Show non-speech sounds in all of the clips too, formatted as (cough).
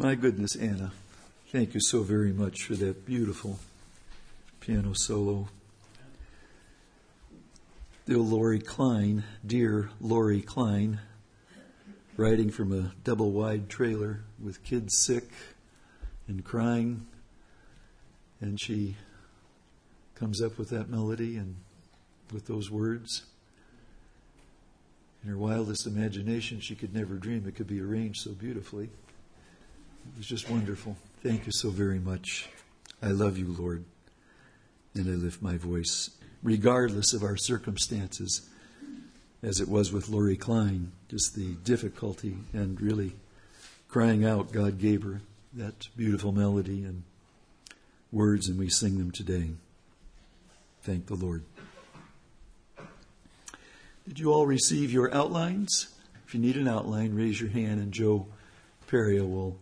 My goodness, Anna, thank you so very much for that beautiful piano solo. Dear Laurie Klein, dear Laurie Klein, riding from a double wide trailer with kids sick and crying, and she comes up with that melody and with those words. In her wildest imagination, she could never dream it could be arranged so beautifully. It was just wonderful. Thank you so very much. I love you, Lord. And I lift my voice, regardless of our circumstances, as it was with Laurie Klein, just the difficulty and really crying out, God gave her that beautiful melody and words, and we sing them today. Thank the Lord. Did you all receive your outlines? If you need an outline, raise your hand, and Joe Peria will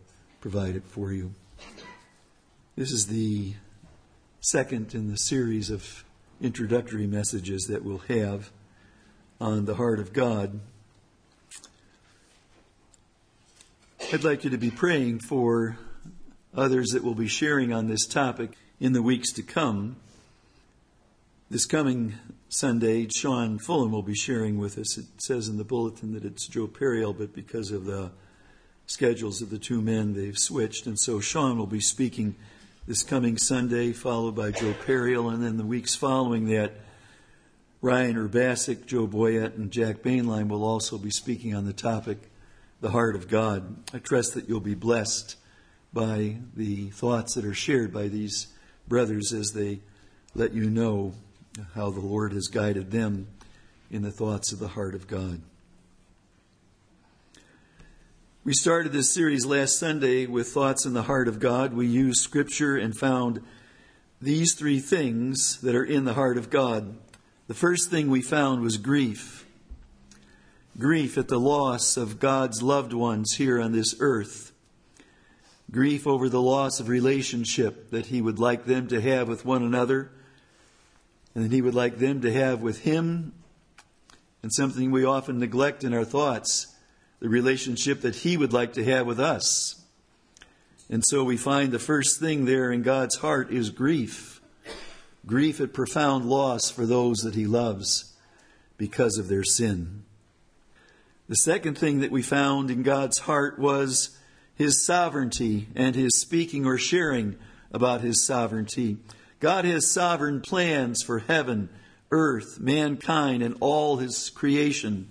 provide it for you. This is the second in the series of introductory messages that we'll have on the heart of God. I'd like you to be praying for others that will be sharing on this topic in the weeks to come. This coming Sunday, Sean Fulham will be sharing with us. It says in the bulletin that it's Joe Periel, but because of the schedules of the two men, they've switched. And so Sean will be speaking this coming Sunday, followed by Joe Periel, and then the weeks following that, Ryan Urbasic, Joe Boyett, and Jack Bainline will also be speaking on the topic, the heart of God. I trust that you'll be blessed by the thoughts that are shared by these brothers as they let you know how the Lord has guided them in the thoughts of the heart of God. We started this series last Sunday with thoughts in the heart of God. We used scripture and found these three things that are in the heart of God. The first thing we found was grief. Grief at the loss of God's loved ones here on this earth. Grief over the loss of relationship that He would like them to have with one another and that He would like them to have with Him, and something we often neglect in our thoughts the relationship that He would like to have with us. And so we find the first thing there in God's heart is grief. Grief at profound loss for those that He loves because of their sin. The second thing that we found in God's heart was His sovereignty and His speaking or sharing about His sovereignty. God has sovereign plans for heaven, earth, mankind, and all his creation.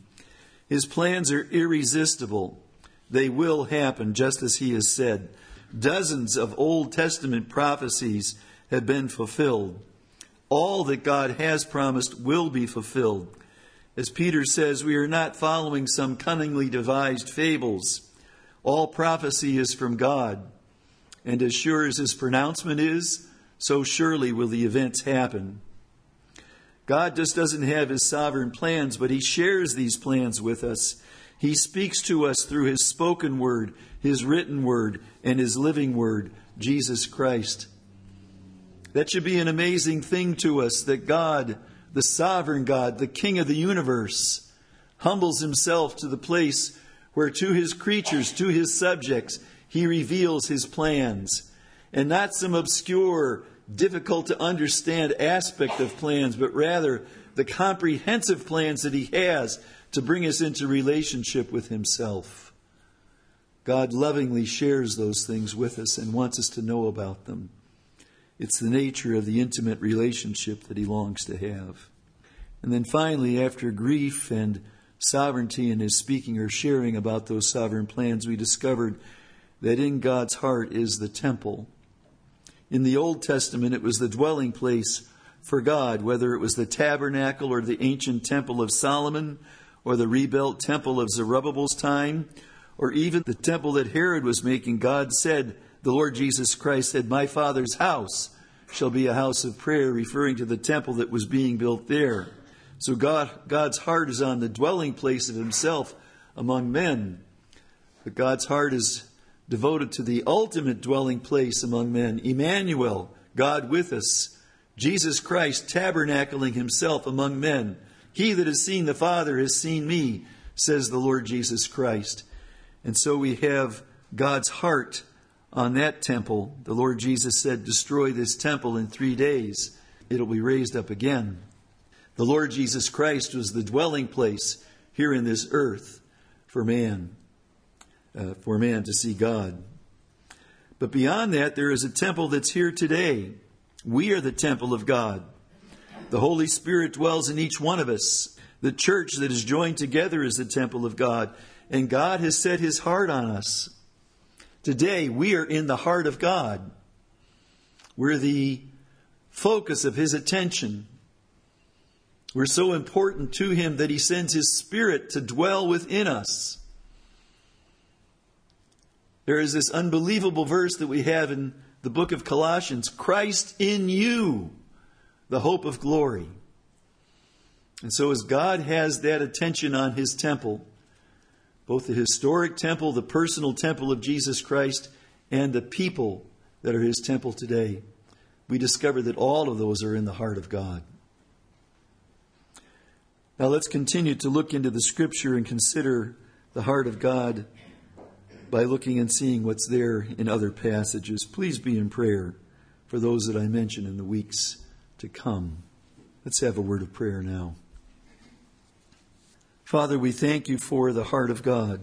His plans are irresistible. They will happen just as he has said. Dozens of Old Testament prophecies have been fulfilled. All that God has promised will be fulfilled. As Peter says, we are not following some cunningly devised fables. All prophecy is from God. And as sure as his pronouncement is, so surely will the events happen. God just doesn't have his sovereign plans, but he shares these plans with us. He speaks to us through his spoken word, his written word, and his living word, Jesus Christ. That should be an amazing thing to us that God, the sovereign God, the King of the universe, humbles himself to the place where to his creatures, to his subjects, he reveals his plans. And not some obscure difficult to understand aspect of plans, but rather the comprehensive plans that He has to bring us into relationship with Himself. God lovingly shares those things with us and wants us to know about them. It's the nature of the intimate relationship that He longs to have. And then finally, after grief and sovereignty in His speaking or sharing about those sovereign plans, we discovered that in God's heart is the temple in the Old Testament, it was the dwelling place for God, whether it was the tabernacle or the ancient temple of Solomon or the rebuilt temple of Zerubbabel's time, or even the temple that Herod was making. God said, the Lord Jesus Christ said, My Father's house shall be a house of prayer, referring to the temple that was being built there. So God, God's heart is on the dwelling place of Himself among men. But God's heart is devoted to the ultimate dwelling place among men, Emmanuel, God with us, Jesus Christ tabernacling himself among men. He that has seen the Father has seen me, says the Lord Jesus Christ. And so we have God's heart on that temple. The Lord Jesus said, Destroy this temple in three days, it'll be raised up again. The Lord Jesus Christ was the dwelling place here in this earth for man, uh, for man to see God. But beyond that, there is a temple that's here today. We are the temple of God. The Holy Spirit dwells in each one of us. The church that is joined together is the temple of God. And God has set his heart on us. Today, we are in the heart of God. We're the focus of his attention. We're so important to him that he sends his spirit to dwell within us. There is this unbelievable verse that we have in the book of Colossians Christ in you, the hope of glory. And so, as God has that attention on his temple, both the historic temple, the personal temple of Jesus Christ, and the people that are his temple today, we discover that all of those are in the heart of God. Now, let's continue to look into the scripture and consider the heart of God by looking and seeing what's there in other passages. Please be in prayer for those that I mention in the weeks to come. Let's have a word of prayer now. Father, we thank you for the heart of God.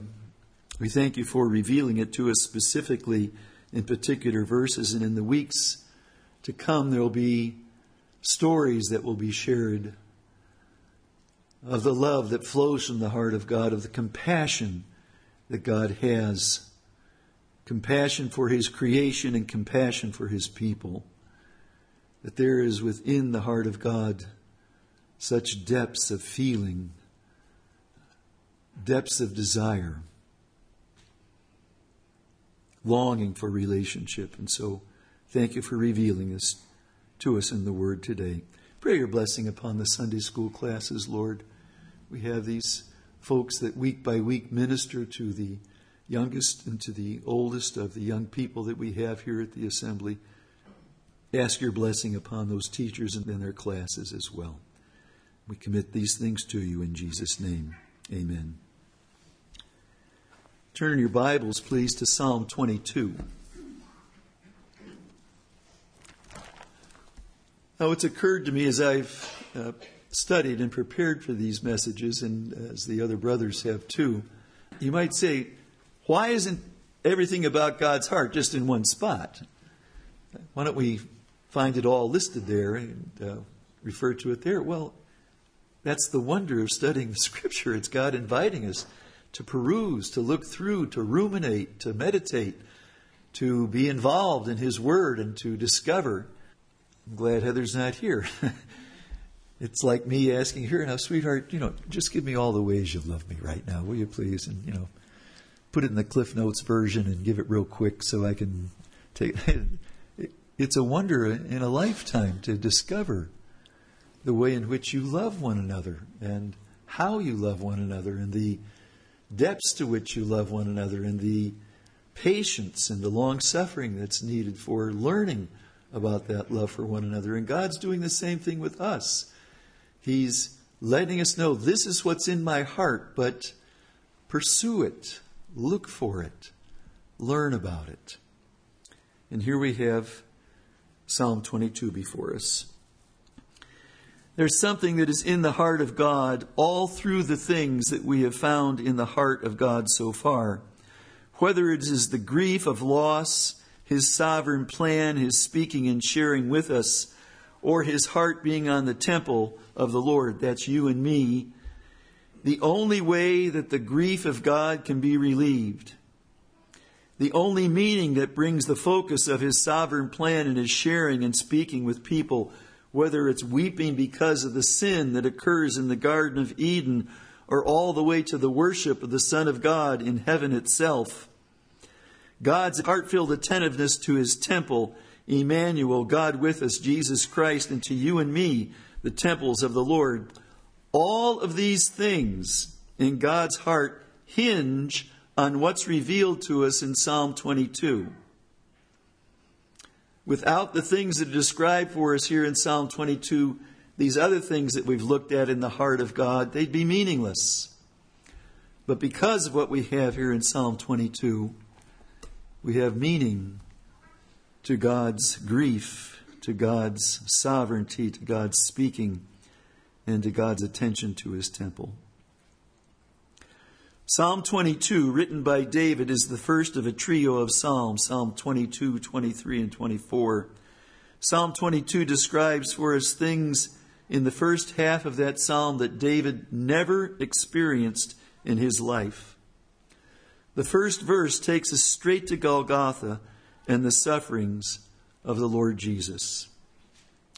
We thank you for revealing it to us specifically in particular verses. And in the weeks to come, there will be stories that will be shared of the love that flows from the heart of God, of the compassion that God has compassion for His creation and compassion for His people. That there is within the heart of God such depths of feeling, depths of desire, longing for relationship. And so, thank you for revealing this to us in the Word today. Pray your blessing upon the Sunday school classes, Lord. We have these folks that week by week minister to the youngest and to the oldest of the young people that we have here at the assembly. Ask your blessing upon those teachers and their classes as well. We commit these things to you in Jesus' name. Amen. Turn your Bibles, please, to Psalm 22. Now, it's occurred to me as I've uh, studied and prepared for these messages, and as the other brothers have too, you might say, why isn't everything about God's heart just in one spot? Why don't we find it all listed there and uh, refer to it there? Well, that's the wonder of studying the (laughs) Scripture. It's God inviting us to peruse, to look through, to ruminate, to meditate, to be involved in His Word, and to discover. I'm glad Heather's not here. (laughs) it's like me asking her, now, sweetheart, you know, just give me all the ways you love me right now, will you please? And, you know, put it in the Cliff Notes version and give it real quick so I can take It. (laughs) It's a wonder in a lifetime to discover the way in which you love one another and how you love one another and the depths to which you love one another and the patience and the long suffering that's needed for learning about that love for one another. And God's doing the same thing with us. He's letting us know this is what's in my heart, but pursue it, look for it, learn about it. And here we have Psalm 22 before us. There's something that is in the heart of God all through the things that we have found in the heart of God so far. Whether it is the grief of loss, His sovereign plan, His speaking and sharing with us, or His heart being on the temple of the Lord. That's you and me. The only way that the grief of God can be relieved, the only meaning that brings the focus of His sovereign plan and His sharing and speaking with people, whether it's weeping because of the sin that occurs in the Garden of Eden or all the way to the worship of the Son of God in heaven itself. God's heart filled attentiveness to His temple, Emmanuel, God with us, Jesus Christ, and to you and me, the temples of the Lord. All of these things in God's heart hinge on what's revealed to us in Psalm 22. Without the things that are described for us here in Psalm 22, these other things that we've looked at in the heart of God, they'd be meaningless. But because of what we have here in Psalm 22, We have meaning to God's grief, to God's sovereignty, to God's speaking, and to God's attention to his temple. Psalm 22, written by David, is the first of a trio of Psalms, Psalm 22, 23, and 24. Psalm 22 describes for us things in the first half of that psalm that David never experienced in his life. The first verse takes us straight to Golgotha and the sufferings of the Lord Jesus.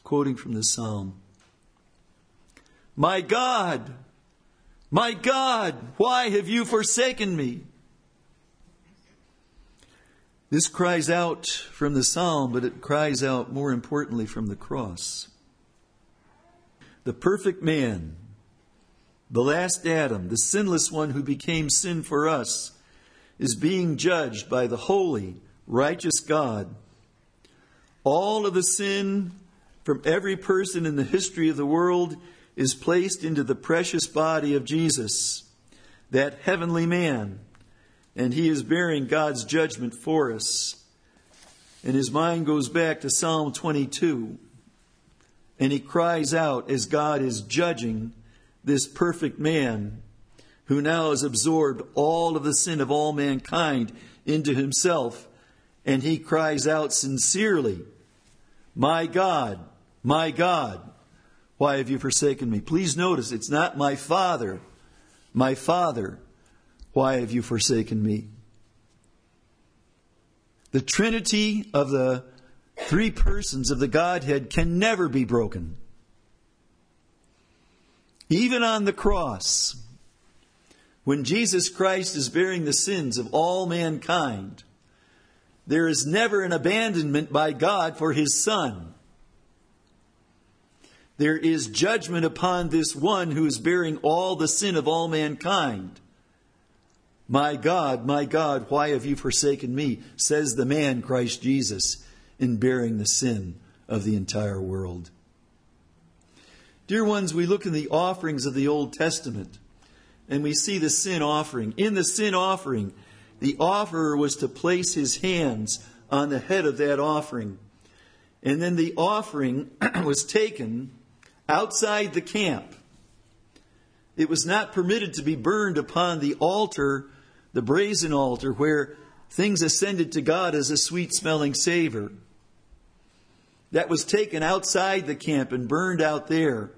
Quoting from the psalm My God, my God, why have you forsaken me? This cries out from the psalm, but it cries out more importantly from the cross. The perfect man, the last Adam, the sinless one who became sin for us, is being judged by the holy, righteous God. All of the sin from every person in the history of the world is placed into the precious body of Jesus, that heavenly man, and he is bearing God's judgment for us. And his mind goes back to Psalm 22, and he cries out as God is judging this perfect man who now has absorbed all of the sin of all mankind into himself, and he cries out sincerely, My God, my God, why have you forsaken me? Please notice it's not my Father, my Father, why have you forsaken me? The Trinity of the three persons of the Godhead can never be broken. Even on the cross, when Jesus Christ is bearing the sins of all mankind, there is never an abandonment by God for his Son. There is judgment upon this one who is bearing all the sin of all mankind. My God, my God, why have you forsaken me? says the man, Christ Jesus, in bearing the sin of the entire world. Dear ones, we look in the offerings of the Old Testament and we see the sin offering. In the sin offering, the offerer was to place his hands on the head of that offering. And then the offering (clears throat) was taken outside the camp. It was not permitted to be burned upon the altar, the brazen altar, where things ascended to God as a sweet smelling savor. That was taken outside the camp and burned out there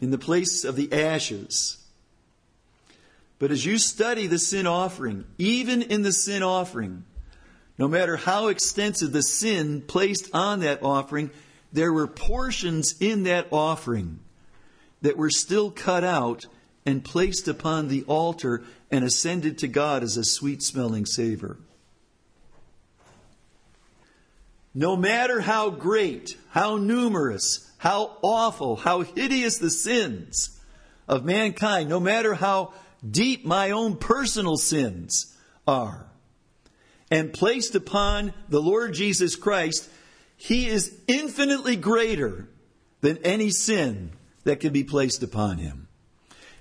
in the place of the ashes. But as you study the sin offering, even in the sin offering, no matter how extensive the sin placed on that offering, there were portions in that offering that were still cut out and placed upon the altar and ascended to God as a sweet smelling savor. No matter how great, how numerous, how awful, how hideous the sins of mankind, no matter how deep my own personal sins are, and placed upon the Lord Jesus Christ, He is infinitely greater than any sin that can be placed upon Him.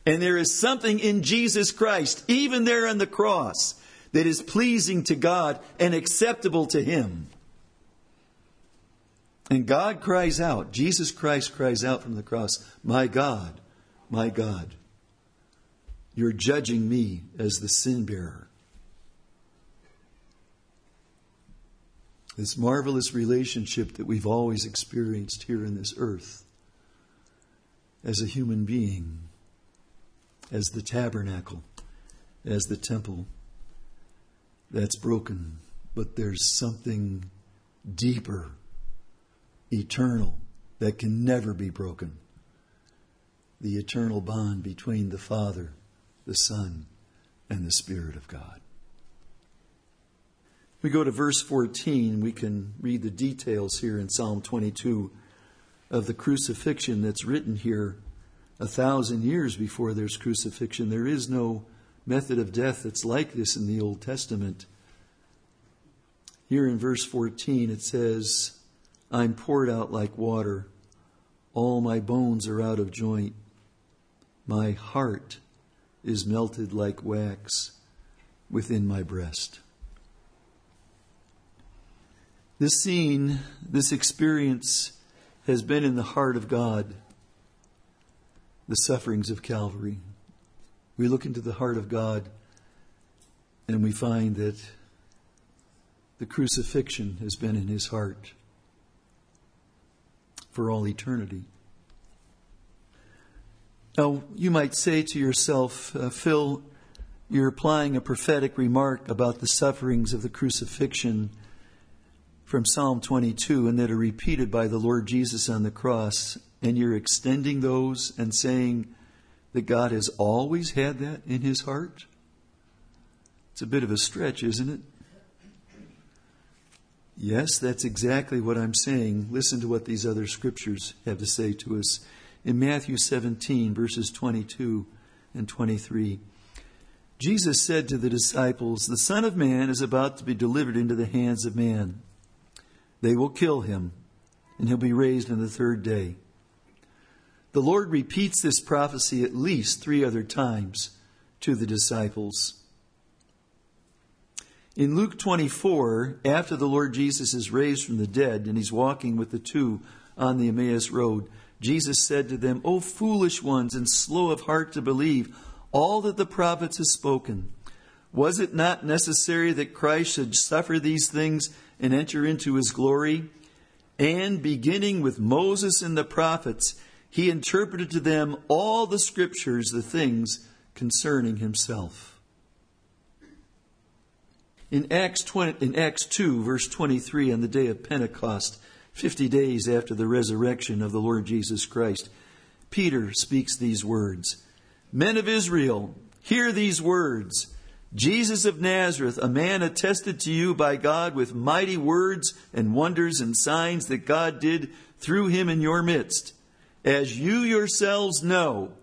And there is something in Jesus Christ, even there on the cross, that is pleasing to God and acceptable to Him. And God cries out, Jesus Christ cries out from the cross, My God, my God, you're judging me as the sin bearer. This marvelous relationship that we've always experienced here in this earth as a human being, as the tabernacle, as the temple, that's broken. But there's something deeper, eternal, that can never be broken. The eternal bond between the Father the Son, and the Spirit of God. We go to verse 14, we can read the details here in Psalm 22 of the crucifixion that's written here a thousand years before there's crucifixion. There is no method of death that's like this in the Old Testament. Here in verse 14 it says, I'm poured out like water. All my bones are out of joint. My heart is melted like wax within my breast. This scene, this experience has been in the heart of God, the sufferings of Calvary. We look into the heart of God and we find that the crucifixion has been in his heart for all eternity. Now, you might say to yourself, uh, Phil, you're applying a prophetic remark about the sufferings of the crucifixion from Psalm 22 and that are repeated by the Lord Jesus on the cross, and you're extending those and saying that God has always had that in his heart? It's a bit of a stretch, isn't it? Yes, that's exactly what I'm saying. Listen to what these other scriptures have to say to us. In Matthew 17, verses 22 and 23, Jesus said to the disciples, The Son of Man is about to be delivered into the hands of man. They will kill him, and he'll be raised on the third day. The Lord repeats this prophecy at least three other times to the disciples. In Luke 24, after the Lord Jesus is raised from the dead and he's walking with the two on the Emmaus Road, Jesus said to them, O foolish ones and slow of heart to believe all that the prophets have spoken. Was it not necessary that Christ should suffer these things and enter into his glory. And beginning with Moses and the prophets, he interpreted to them all the scriptures, the things concerning himself. In Acts, 20, in Acts 2, verse 23, on the day of Pentecost, 50 days after the resurrection of the Lord Jesus Christ, Peter speaks these words Men of Israel, hear these words. Jesus of Nazareth, a man attested to you by God with mighty words and wonders and signs that God did through him in your midst. As you yourselves know,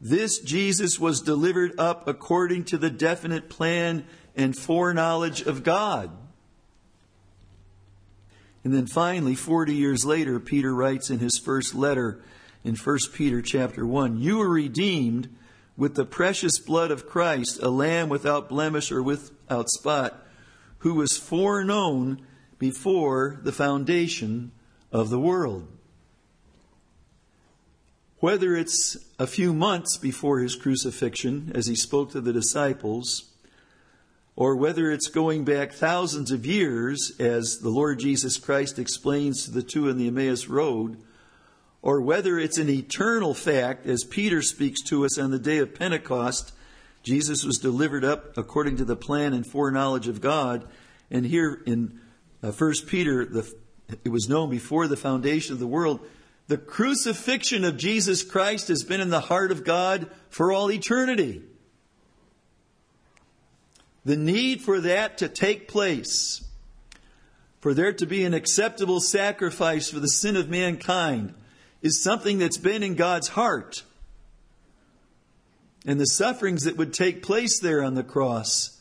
this Jesus was delivered up according to the definite plan and foreknowledge of God. And then finally, 40 years later, Peter writes in his first letter in 1 Peter chapter 1, You were redeemed with the precious blood of Christ, a lamb without blemish or without spot, who was foreknown before the foundation of the world. Whether it's a few months before his crucifixion, as he spoke to the disciples, or whether it's going back thousands of years, as the Lord Jesus Christ explains to the two in the Emmaus Road, or whether it's an eternal fact, as Peter speaks to us on the day of Pentecost, Jesus was delivered up according to the plan and foreknowledge of God. And here in uh, 1 Peter, the, it was known before the foundation of the world. The crucifixion of Jesus Christ has been in the heart of God for all eternity. The need for that to take place, for there to be an acceptable sacrifice for the sin of mankind, is something that's been in God's heart. And the sufferings that would take place there on the cross,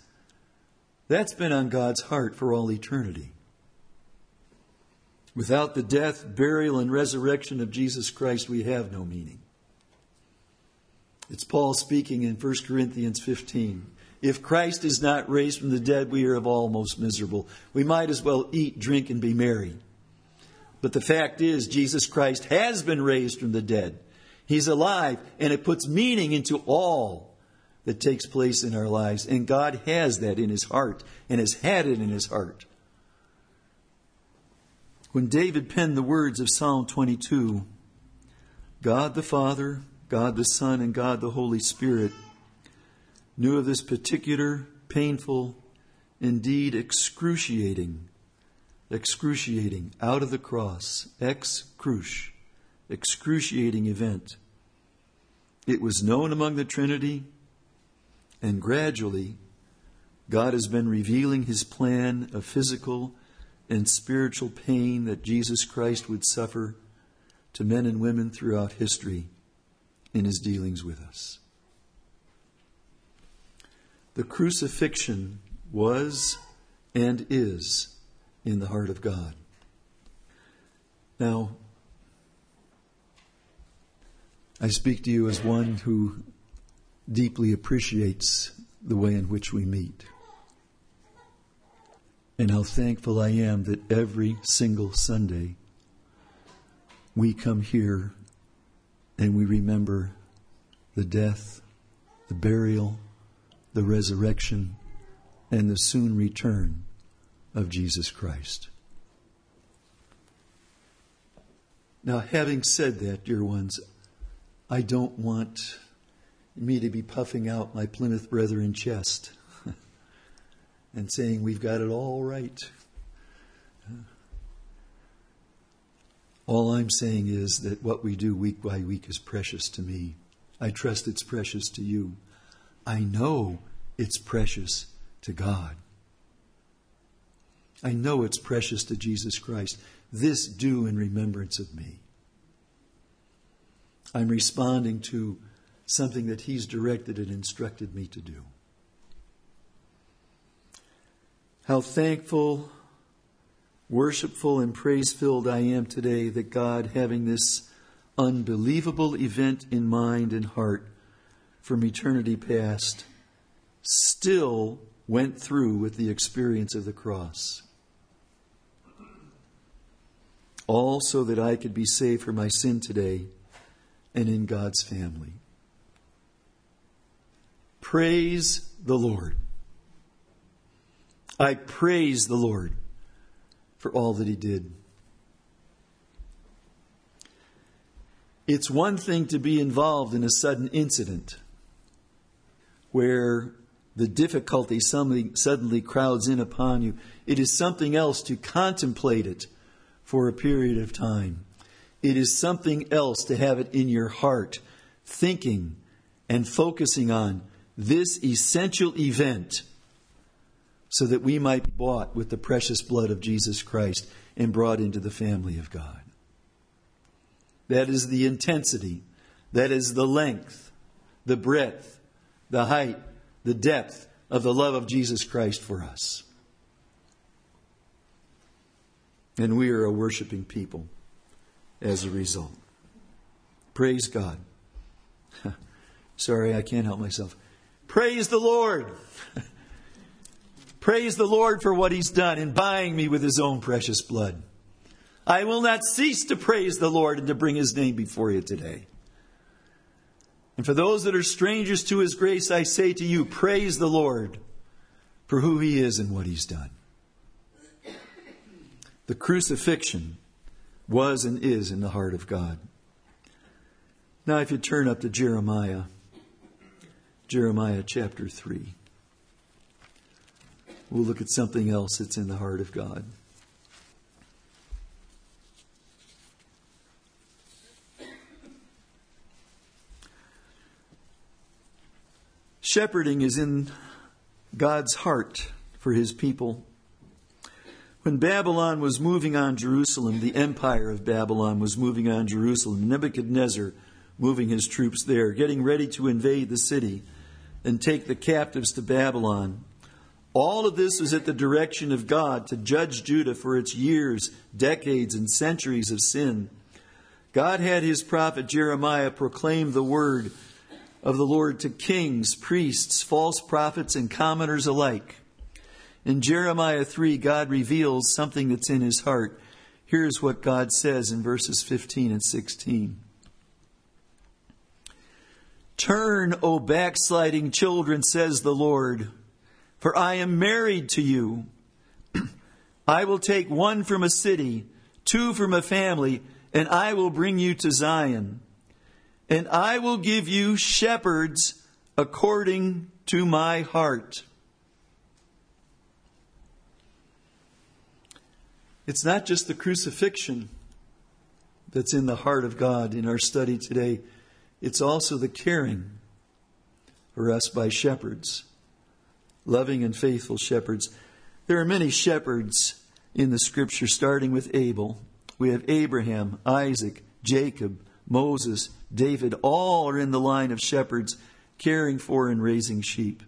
that's been on God's heart for all eternity. Without the death, burial, and resurrection of Jesus Christ, we have no meaning. It's Paul speaking in 1 Corinthians 15. If Christ is not raised from the dead, we are of all most miserable. We might as well eat, drink, and be merry. But the fact is, Jesus Christ has been raised from the dead. He's alive, and it puts meaning into all that takes place in our lives. And God has that in His heart, and has had it in His heart. When David penned the words of Psalm 22, God the Father, God the Son, and God the Holy Spirit knew of this particular, painful, indeed excruciating excruciating, out of the cross, ex cruce, excruciating event. It was known among the Trinity, and gradually, God has been revealing his plan of physical and spiritual pain that Jesus Christ would suffer to men and women throughout history in his dealings with us. The crucifixion was and is in the heart of God. Now, I speak to you as one who deeply appreciates the way in which we meet. and how thankful I am that every single Sunday we come here and we remember the death, the burial, the resurrection, and the soon return of Jesus Christ. Now, having said that, dear ones, I don't want me to be puffing out my Plymouth Brethren chest (laughs) and saying we've got it all right. All I'm saying is that what we do week by week is precious to me. I trust it's precious to you. I know it's precious to God. I know it's precious to Jesus Christ. This do in remembrance of me. I'm responding to something that He's directed and instructed me to do. How thankful, worshipful, and praise filled I am today that God, having this unbelievable event in mind and heart from eternity past, still went through with the experience of the cross. All so that I could be saved from my sin today and in God's family. Praise the Lord. I praise the Lord for all that He did. It's one thing to be involved in a sudden incident where the difficulty suddenly crowds in upon you. It is something else to contemplate it for a period of time. It is something else to have it in your heart, thinking and focusing on this essential event so that we might be bought with the precious blood of Jesus Christ and brought into the family of God. That is the intensity, that is the length, the breadth, the height, the depth of the love of Jesus Christ for us. And we are a worshiping people as a result. Praise God. (laughs) Sorry, I can't help myself. Praise the Lord. (laughs) Praise the Lord for what He's done in buying me with His own precious blood. I will not cease to praise the Lord and to bring His name before you today. And for those that are strangers to His grace, I say to you, praise the Lord for who He is and what He's done. The crucifixion was and is in the heart of God. Now, if you turn up to Jeremiah, Jeremiah chapter 3 we'll look at something else that's in the heart of God. Shepherding is in God's heart for his people. When Babylon was moving on Jerusalem, the empire of Babylon was moving on Jerusalem, Nebuchadnezzar moving his troops there, getting ready to invade the city and take the captives to Babylon. All of this was at the direction of God to judge Judah for its years, decades, and centuries of sin. God had his prophet Jeremiah proclaim the word of the Lord to kings, priests, false prophets, and commoners alike. In Jeremiah 3, God reveals something that's in his heart. Here's what God says in verses 15 and 16. Turn, O backsliding children, says the Lord for I am married to you. (clears throat) I will take one from a city, two from a family, and I will bring you to Zion. And I will give you shepherds according to my heart. It's not just the crucifixion that's in the heart of God in our study today, it's also the caring for us by shepherds loving and faithful shepherds. There are many shepherds in the scripture, starting with Abel. We have Abraham, Isaac, Jacob, Moses, David, all are in the line of shepherds caring for and raising sheep.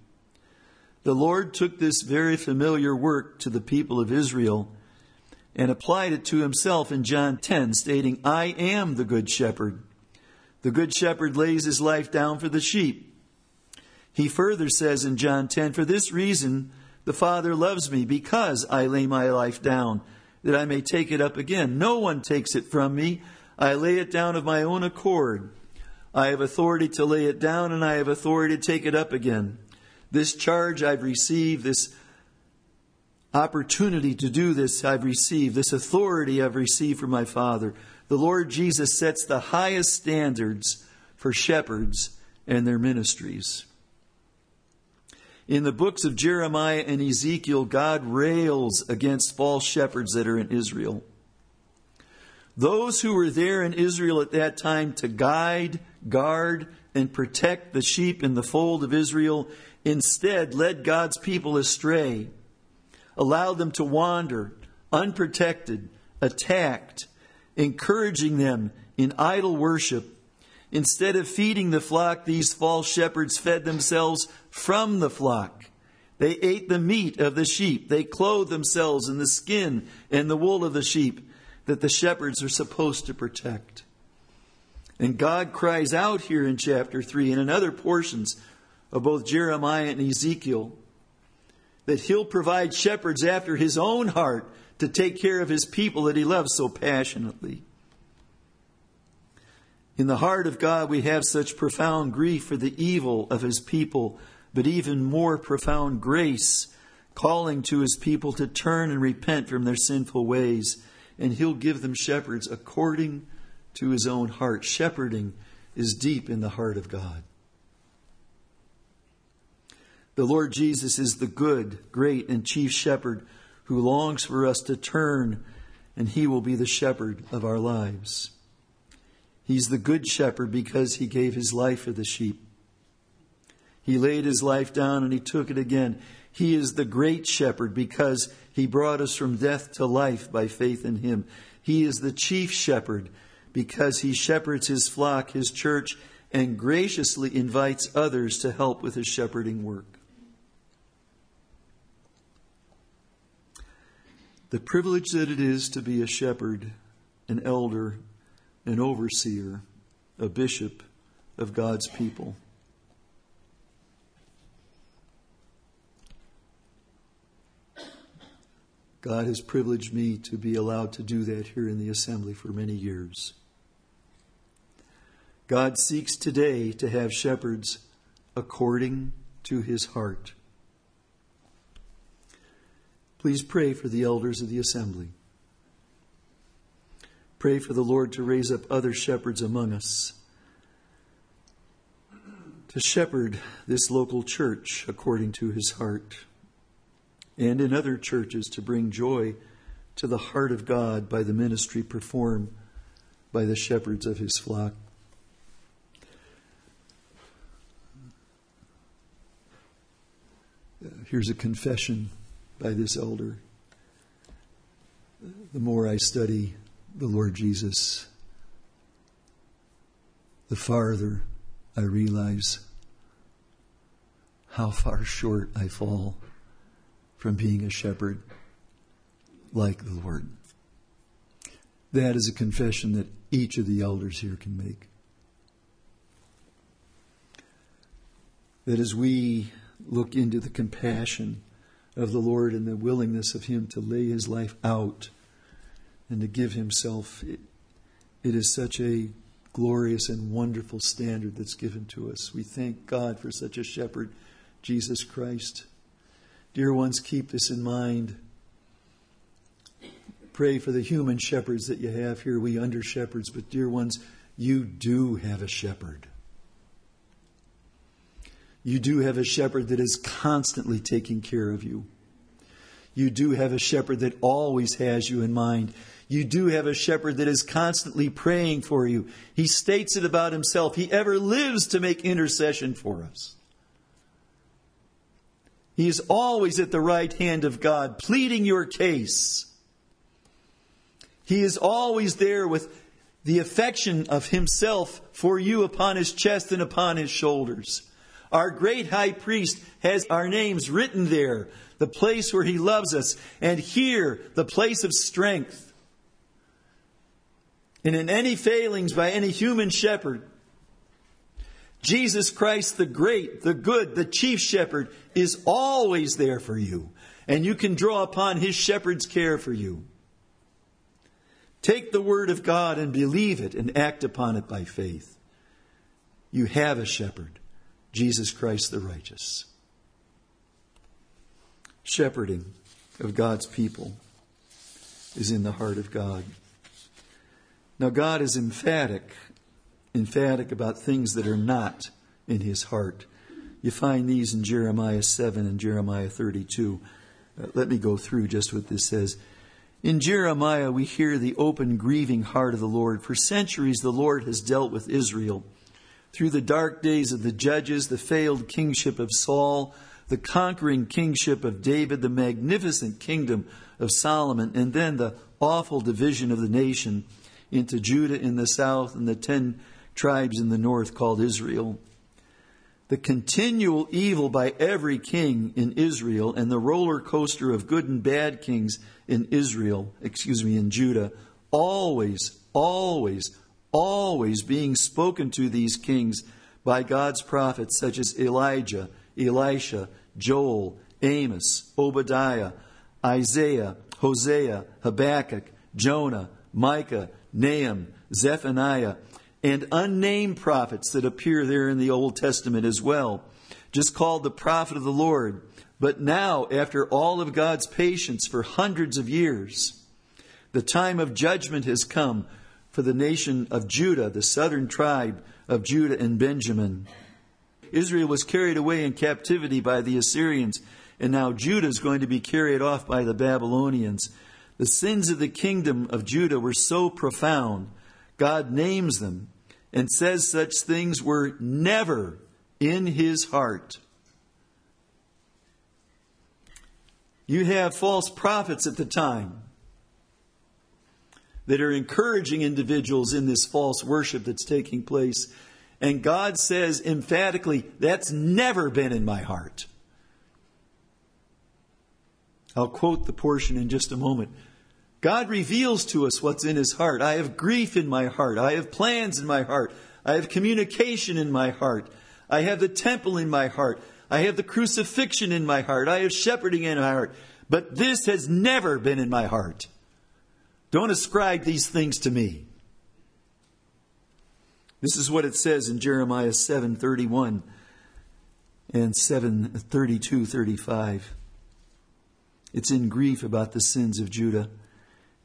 The Lord took this very familiar work to the people of Israel and applied it to himself in John 10, stating, I am the good shepherd. The good shepherd lays his life down for the sheep. He further says in John 10, For this reason The Father loves me because I lay my life down, that I may take it up again. No one takes it from me. I lay it down of my own accord. I have authority to lay it down, and I have authority to take it up again. This charge I've received, this opportunity to do this I've received, this authority I've received from my Father. The Lord Jesus sets the highest standards for shepherds and their ministries. In the books of Jeremiah and Ezekiel, God rails against false shepherds that are in Israel. Those who were there in Israel at that time to guide, guard, and protect the sheep in the fold of Israel instead led God's people astray, allowed them to wander unprotected, attacked, encouraging them in idol worship. Instead of feeding the flock, these false shepherds fed themselves from the flock. They ate the meat of the sheep. They clothed themselves in the skin and the wool of the sheep that the shepherds are supposed to protect. And God cries out here in chapter 3 and in other portions of both Jeremiah and Ezekiel that He'll provide shepherds after His own heart to take care of His people that He loves so passionately. In the heart of God, we have such profound grief for the evil of His people, but even more profound grace, calling to His people to turn and repent from their sinful ways and he'll give them shepherds according to his own heart. Shepherding is deep in the heart of God. The Lord Jesus is the good, great, and chief shepherd who longs for us to turn, and he will be the shepherd of our lives. He's the good shepherd because he gave his life for the sheep. He laid his life down and he took it again. He is the great shepherd because he brought us from death to life by faith in him. He is the chief shepherd because he shepherds his flock, his church, and graciously invites others to help with his shepherding work. The privilege that it is to be a shepherd, an elder, an overseer, a bishop of God's people. God has privileged me to be allowed to do that here in the assembly for many years. God seeks today to have shepherds according to his heart. Please pray for the elders of the assembly. Pray for the Lord to raise up other shepherds among us to shepherd this local church according to his heart and in other churches to bring joy to the heart of God by the ministry performed by the shepherds of his flock. Here's a confession by this elder. The more I study the Lord Jesus, the farther I realize how far short I fall from being a shepherd like the Lord. That is a confession that each of the elders here can make. That as we look into the compassion of the Lord and the willingness of Him to lay His life out and to give Himself, it, it is such a glorious and wonderful standard that's given to us. We thank God for such a shepherd, Jesus Christ. Dear ones, keep this in mind. Pray for the human shepherds that you have here, we under shepherds, but dear ones, you do have a shepherd. You do have a shepherd that is constantly taking care of you. You do have a shepherd that always has you in mind. You do have a shepherd that is constantly praying for you. He states it about himself. He ever lives to make intercession for us. He is always at the right hand of God, pleading your case. He is always there with the affection of Himself for you upon His chest and upon His shoulders. Our great high priest has our names written there, the place where He loves us, and here, the place of strength. And in any failings by any human shepherd, Jesus Christ, the great, the good, the chief shepherd, is always there for you, and you can draw upon his shepherd's care for you. Take the word of God and believe it and act upon it by faith. You have a shepherd, Jesus Christ the righteous. Shepherding of God's people is in the heart of God. Now, God is emphatic, emphatic about things that are not in his heart. You find these in Jeremiah 7 and Jeremiah 32. Uh, let me go through just what this says. In Jeremiah, we hear the open, grieving heart of the Lord. For centuries, the Lord has dealt with Israel. Through the dark days of the judges, the failed kingship of Saul, the conquering kingship of David, the magnificent kingdom of Solomon, and then the awful division of the nation into Judah in the south and the ten tribes in the north called Israel. The continual evil by every king in Israel and the roller coaster of good and bad kings in Israel, excuse me, in Judah, always, always, always being spoken to these kings by God's prophets such as Elijah, Elisha, Joel, Amos, Obadiah, Isaiah, Hosea, Habakkuk, Jonah, Micah, Nahum, Zephaniah, and unnamed prophets that appear there in the Old Testament as well, just called the prophet of the Lord. But now, after all of God's patience for hundreds of years, the time of judgment has come for the nation of Judah, the southern tribe of Judah and Benjamin. Israel was carried away in captivity by the Assyrians, and now Judah is going to be carried off by the Babylonians. The sins of the kingdom of Judah were so profound, God names them and says such things were never in his heart. You have false prophets at the time that are encouraging individuals in this false worship that's taking place. And God says emphatically, that's never been in my heart. I'll quote the portion in just a moment. God reveals to us what's in his heart. I have grief in my heart. I have plans in my heart. I have communication in my heart. I have the temple in my heart. I have the crucifixion in my heart. I have shepherding in my heart. But this has never been in my heart. Don't ascribe these things to me. This is what it says in Jeremiah 7:31 and 7:32-35. It's in grief about the sins of Judah.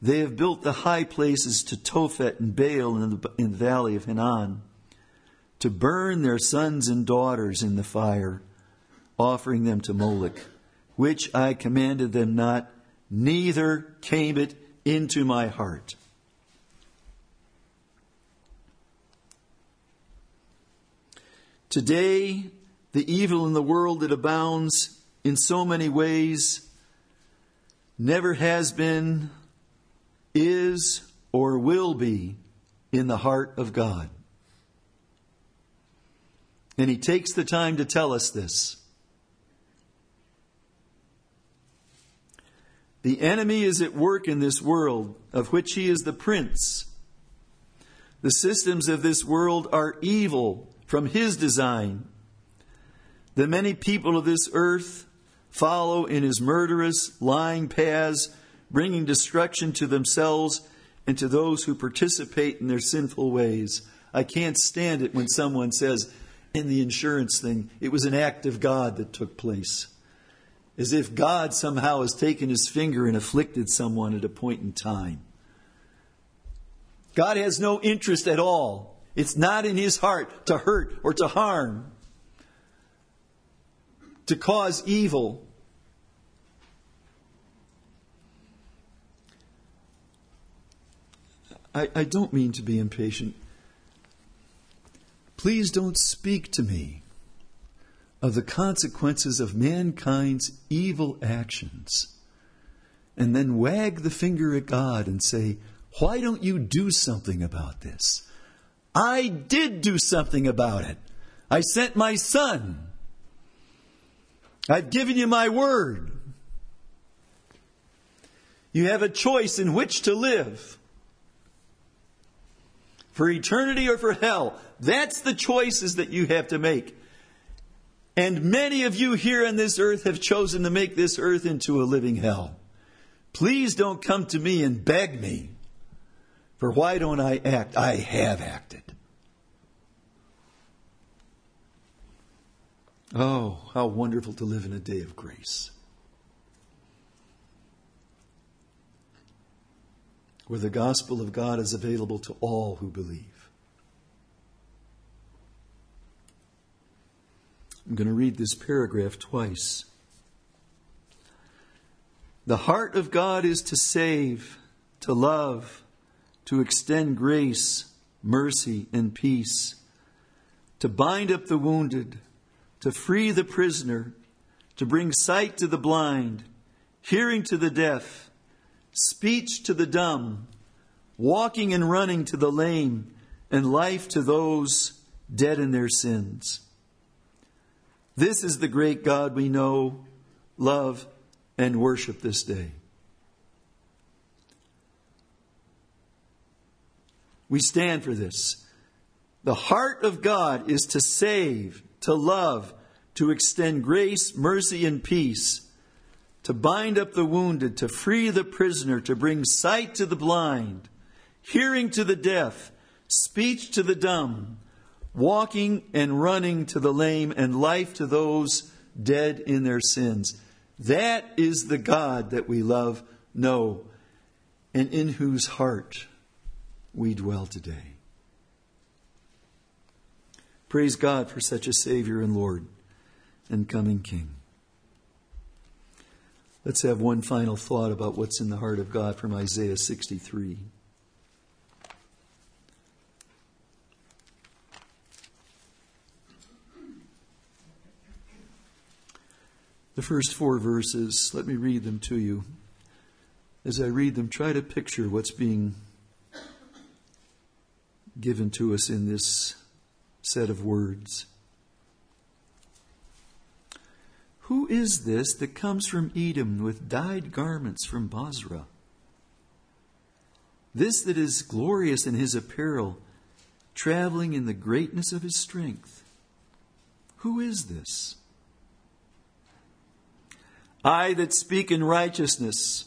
They have built the high places to Tophet and Baal in the, in the valley of Hinnom to burn their sons and daughters in the fire, offering them to Moloch, which I commanded them not, neither came it into my heart. Today, the evil in the world that abounds in so many ways never has been is or will be in the heart of God. And he takes the time to tell us this. The enemy is at work in this world, of which he is the prince. The systems of this world are evil from his design. The many people of this earth follow in his murderous, lying paths bringing destruction to themselves and to those who participate in their sinful ways. I can't stand it when someone says, in the insurance thing, it was an act of God that took place. As if God somehow has taken his finger and afflicted someone at a point in time. God has no interest at all. It's not in his heart to hurt or to harm, to cause evil. I, I don't mean to be impatient. Please don't speak to me of the consequences of mankind's evil actions and then wag the finger at God and say, Why don't you do something about this? I did do something about it. I sent my son. I've given you my word. You have a choice in which to live. For eternity or for hell. That's the choices that you have to make. And many of you here on this earth have chosen to make this earth into a living hell. Please don't come to me and beg me. For why don't I act? I have acted. Oh, how wonderful to live in a day of grace. Where the gospel of God is available to all who believe. I'm going to read this paragraph twice. The heart of God is to save, to love, to extend grace, mercy, and peace, to bind up the wounded, to free the prisoner, to bring sight to the blind, hearing to the deaf, speech to the dumb, walking and running to the lame, and life to those dead in their sins. This is the great God we know, love, and worship this day. We stand for this. The heart of God is to save, to love, to extend grace, mercy, and peace, to bind up the wounded, to free the prisoner, to bring sight to the blind, hearing to the deaf, speech to the dumb, walking and running to the lame, and life to those dead in their sins. That is the God that we love, know, and in whose heart we dwell today. Praise God for such a Savior and Lord and coming King. Let's have one final thought about what's in the heart of God from Isaiah 63. The first four verses, let me read them to you. As I read them, try to picture what's being given to us in this set of words. Who is this that comes from Edom with dyed garments from Bozrah? This that is glorious in his apparel, traveling in the greatness of his strength. Who is this? I that speak in righteousness,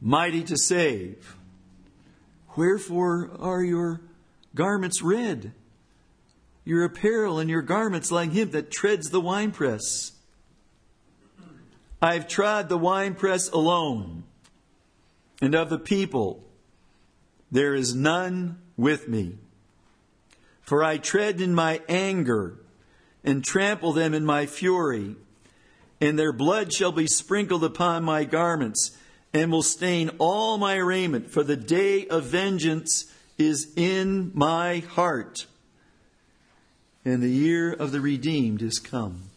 mighty to save. Wherefore are your garments red, your apparel and your garments like him that treads the winepress. I've trod the winepress alone, and of the people there is none with me. For I tread in my anger and trample them in my fury, and their blood shall be sprinkled upon my garments, and will stain all my raiment, for the day of vengeance is in my heart, and the year of the redeemed is come.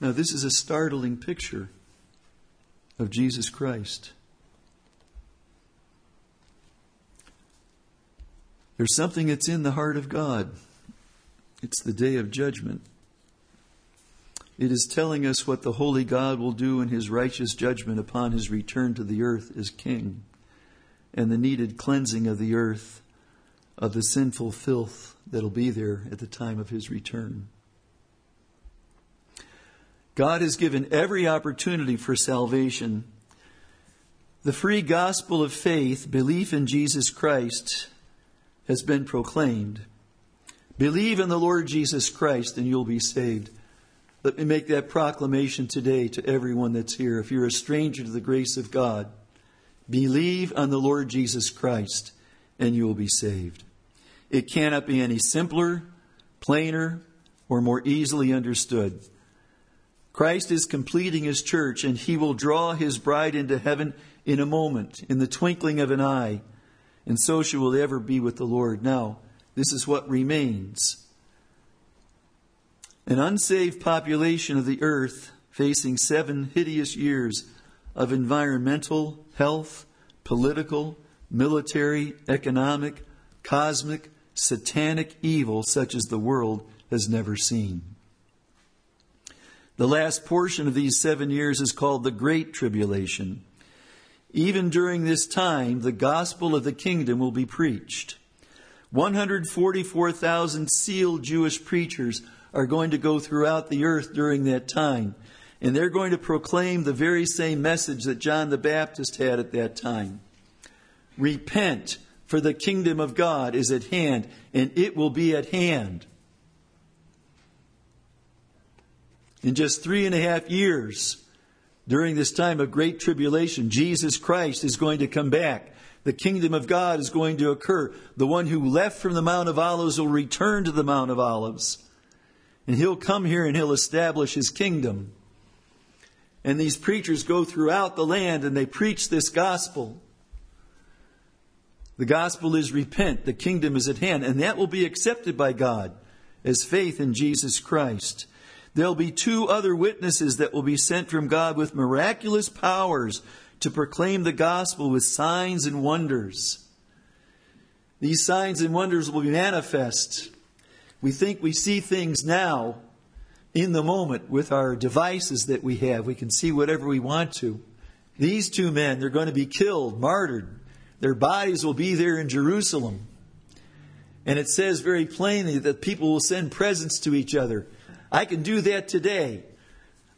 Now, this is a startling picture of Jesus Christ. There's something that's in the heart of God. It's the day of judgment. It is telling us what the holy God will do in his righteous judgment upon his return to the earth as king and the needed cleansing of the earth of the sinful filth that'll be there at the time of his return. God has given every opportunity for salvation. The free gospel of faith, belief in Jesus Christ, has been proclaimed. Believe in the Lord Jesus Christ and you'll be saved. Let me make that proclamation today to everyone that's here. If you're a stranger to the grace of God, Believe on the Lord Jesus Christ, and you will be saved. It cannot be any simpler, plainer, or more easily understood. Christ is completing his church, and he will draw his bride into heaven in a moment, in the twinkling of an eye, and so she will ever be with the Lord. Now, this is what remains. An unsaved population of the earth facing seven hideous years of environmental, health, political, military, economic, cosmic, satanic evil such as the world has never seen. The last portion of these seven years is called the Great Tribulation. even during this time, the gospel of the kingdom will be preached. 144,000 sealed Jewish preachers are going to go throughout the earth during that time. And they're going to proclaim the very same message that John the Baptist had at that time. Repent, for the kingdom of God is at hand, and it will be at hand. In just three and a half years, during this time of great tribulation, Jesus Christ is going to come back. The kingdom of God is going to occur. The one who left from the Mount of Olives will return to the Mount of Olives. And he'll come here and he'll establish his kingdom. And these preachers go throughout the land and they preach this gospel. The gospel is repent, the kingdom is at hand, and that will be accepted by God as faith in Jesus Christ. There'll be two other witnesses that will be sent from God with miraculous powers to proclaim the gospel with signs and wonders. These signs and wonders will be manifest. We think we see things now in the moment with our devices that we have. We can see whatever we want to. These two men, they're going to be killed, martyred. Their bodies will be there in Jerusalem. And it says very plainly that people will send presents to each other. I can do that today.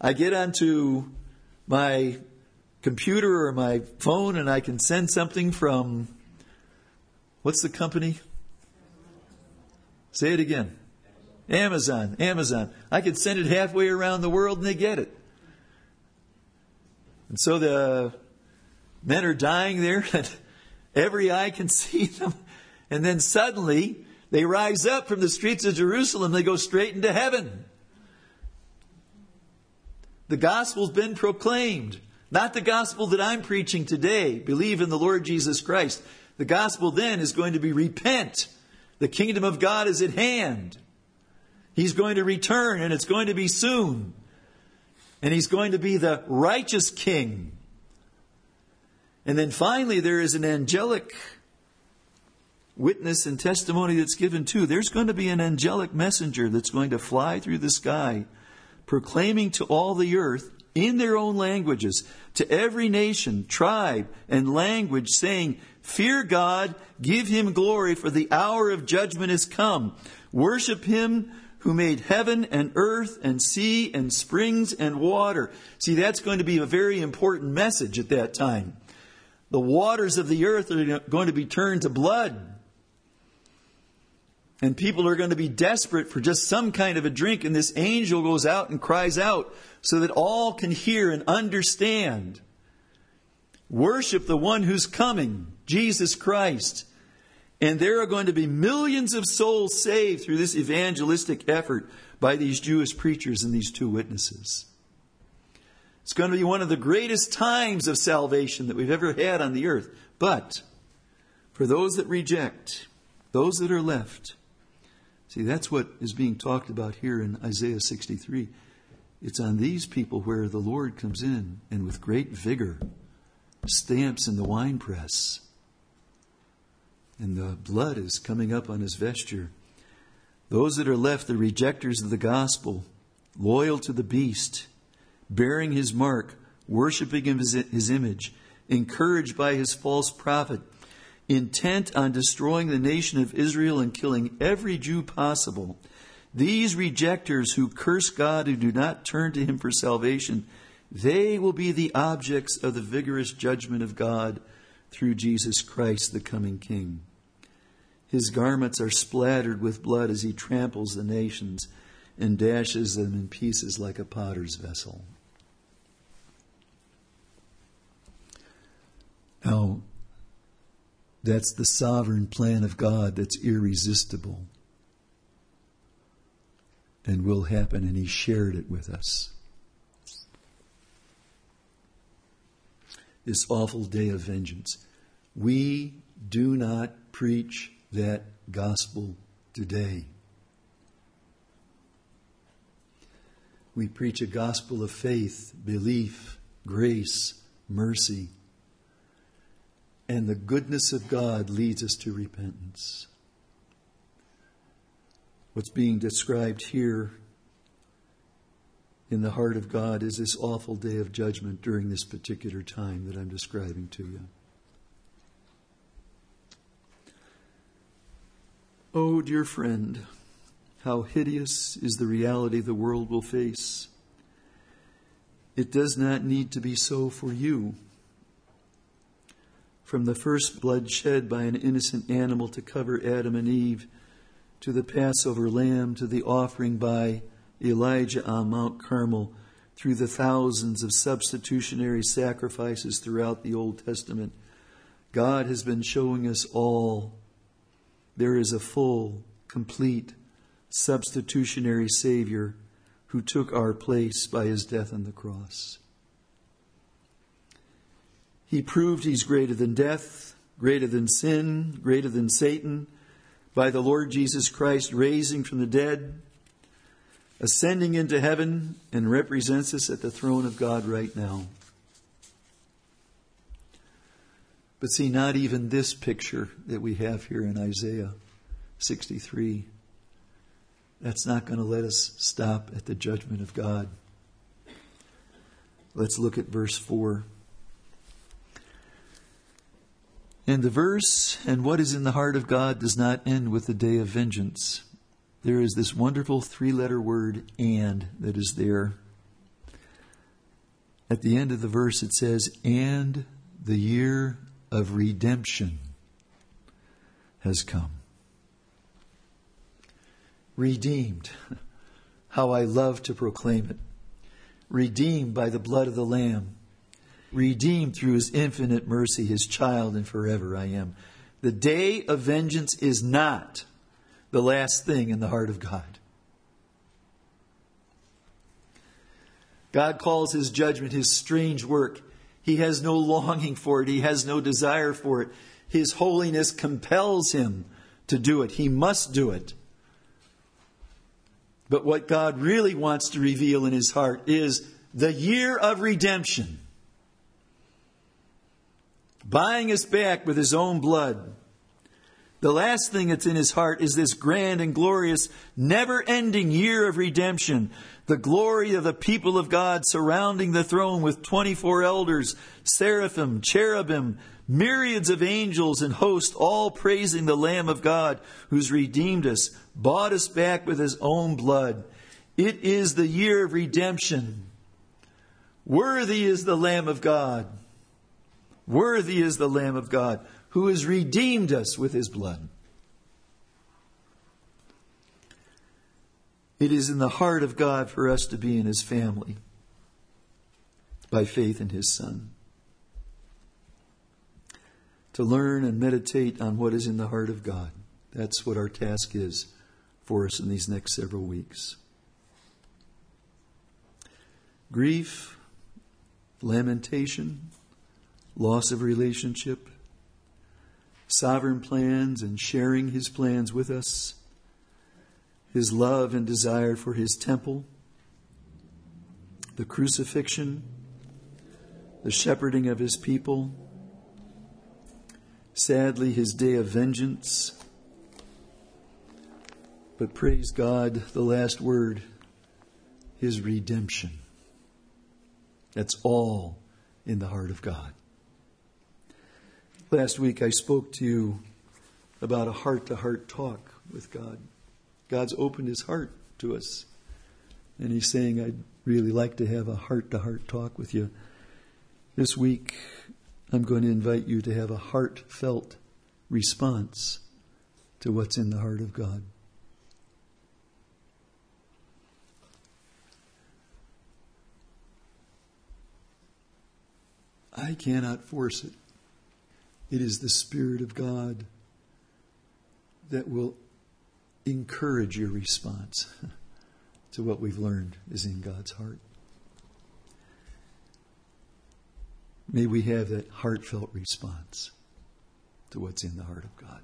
I get onto my computer or my phone and I can send something from what's the company? Say it again. Amazon. Amazon. I can send it halfway around the world and they get it. And so the men are dying there (laughs) and every eye can see them. And then suddenly they rise up from the streets of Jerusalem. They go straight into heaven. The gospel's been proclaimed. Not the gospel that I'm preaching today. Believe in the Lord Jesus Christ. The gospel then is going to be repent. The kingdom of God is at hand. He's going to return and it's going to be soon. And he's going to be the righteous king. And then finally, there is an angelic witness and testimony that's given too. There's going to be an angelic messenger that's going to fly through the sky proclaiming to all the earth in their own languages, to every nation, tribe, and language, saying, Fear God, give him glory, for the hour of judgment is come. Worship him who made heaven and earth and sea and springs and water. See, that's going to be a very important message at that time. The waters of the earth are going to be turned to blood. And people are going to be desperate for just some kind of a drink. And this angel goes out and cries out so that all can hear and understand. Worship the one who's coming, Jesus Christ. And there are going to be millions of souls saved through this evangelistic effort by these Jewish preachers and these two witnesses. It's going to be one of the greatest times of salvation that we've ever had on the earth. But for those that reject, those that are left, See, that's what is being talked about here in Isaiah 63. It's on these people where the Lord comes in and with great vigor stamps in the winepress. And the blood is coming up on his vesture. Those that are left, the rejectors of the gospel, loyal to the beast, bearing his mark, worshiping his, his image, encouraged by his false prophet, intent on destroying the nation of Israel and killing every Jew possible. These rejectors who curse God and do not turn to Him for salvation, they will be the objects of the vigorous judgment of God through Jesus Christ, the coming King. His garments are splattered with blood as he tramples the nations and dashes them in pieces like a potter's vessel. Now, that's the sovereign plan of God that's irresistible and will happen, and He shared it with us. This awful day of vengeance. We do not preach that gospel today. We preach a gospel of faith, belief, grace, mercy, and the goodness of God leads us to repentance. What's being described here in the heart of God is this awful day of judgment during this particular time that I'm describing to you. Oh, dear friend, how hideous is the reality the world will face. It does not need to be so for you. From the first blood shed by an innocent animal to cover Adam and Eve, to the Passover lamb, to the offering by Elijah on Mount Carmel, through the thousands of substitutionary sacrifices throughout the Old Testament, God has been showing us all there is a full, complete, substitutionary Savior who took our place by his death on the cross. He proved he's greater than death, greater than sin, greater than Satan, by the Lord Jesus Christ raising from the dead, ascending into heaven, and represents us at the throne of God right now. But see, not even this picture that we have here in Isaiah 63, that's not going to let us stop at the judgment of God. Let's look at verse 4. And the verse, and what is in the heart of God, does not end with the day of vengeance. There is this wonderful three letter word, and, that is there. At the end of the verse, it says, And the year of redemption has come. Redeemed. (laughs) How I love to proclaim it. Redeemed by the blood of the Lamb. Redeemed through his infinite mercy, his child, and forever I am. The day of vengeance is not the last thing in the heart of God. God calls his judgment his strange work. He has no longing for it. He has no desire for it. His holiness compels him to do it. He must do it. But what God really wants to reveal in his heart is the year of redemption. Buying us back with his own blood. The last thing that's in his heart is this grand and glorious, never ending year of redemption the glory of the people of God surrounding the throne with 24 elders, seraphim, cherubim, myriads of angels and hosts, all praising the Lamb of God who's redeemed us, bought us back with his own blood. It is the year of redemption. Worthy is the Lamb of God. Worthy is the Lamb of God who has redeemed us with his blood. It is in the heart of God for us to be in His family by faith in His Son. To learn and meditate on what is in the heart of God. That's what our task is for us in these next several weeks. Grief, lamentation, loss of relationship, sovereign plans and sharing His plans with us his love and desire for his temple, the crucifixion, the shepherding of his people, sadly, his day of vengeance. But praise God, the last word, his redemption. That's all in the heart of God. Last week I spoke to you about a heart to heart talk with God. God's opened his heart to us. And he's saying, I'd really like to have a heart to heart talk with you. This week, I'm going to invite you to have a heartfelt response to what's in the heart of God. I cannot force it. It is the Spirit of God that will encourage your response (laughs) to what we've learned is in God's heart. May we have that heartfelt response to what's in the heart of God.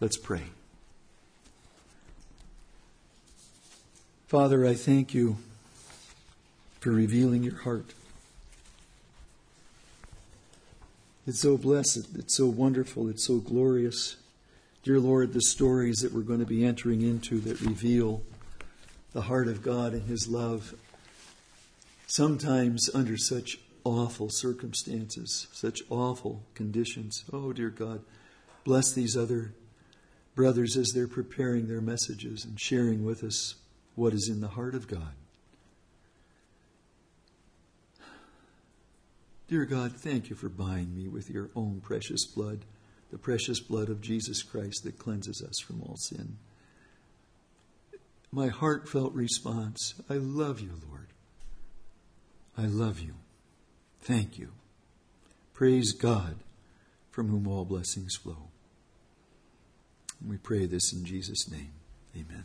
Let's pray. Father, I thank you for revealing your heart. It's so blessed, it's so wonderful, it's so glorious. Dear Lord, the stories that we're going to be entering into that reveal the heart of God and His love, sometimes under such awful circumstances, such awful conditions. Oh, dear God, bless these other brothers as they're preparing their messages and sharing with us what is in the heart of God. Dear God, thank you for buying me with your own precious blood, the precious blood of Jesus Christ that cleanses us from all sin. My heartfelt response I love you, Lord. I love you. Thank you. Praise God, from whom all blessings flow. And we pray this in Jesus' name. Amen.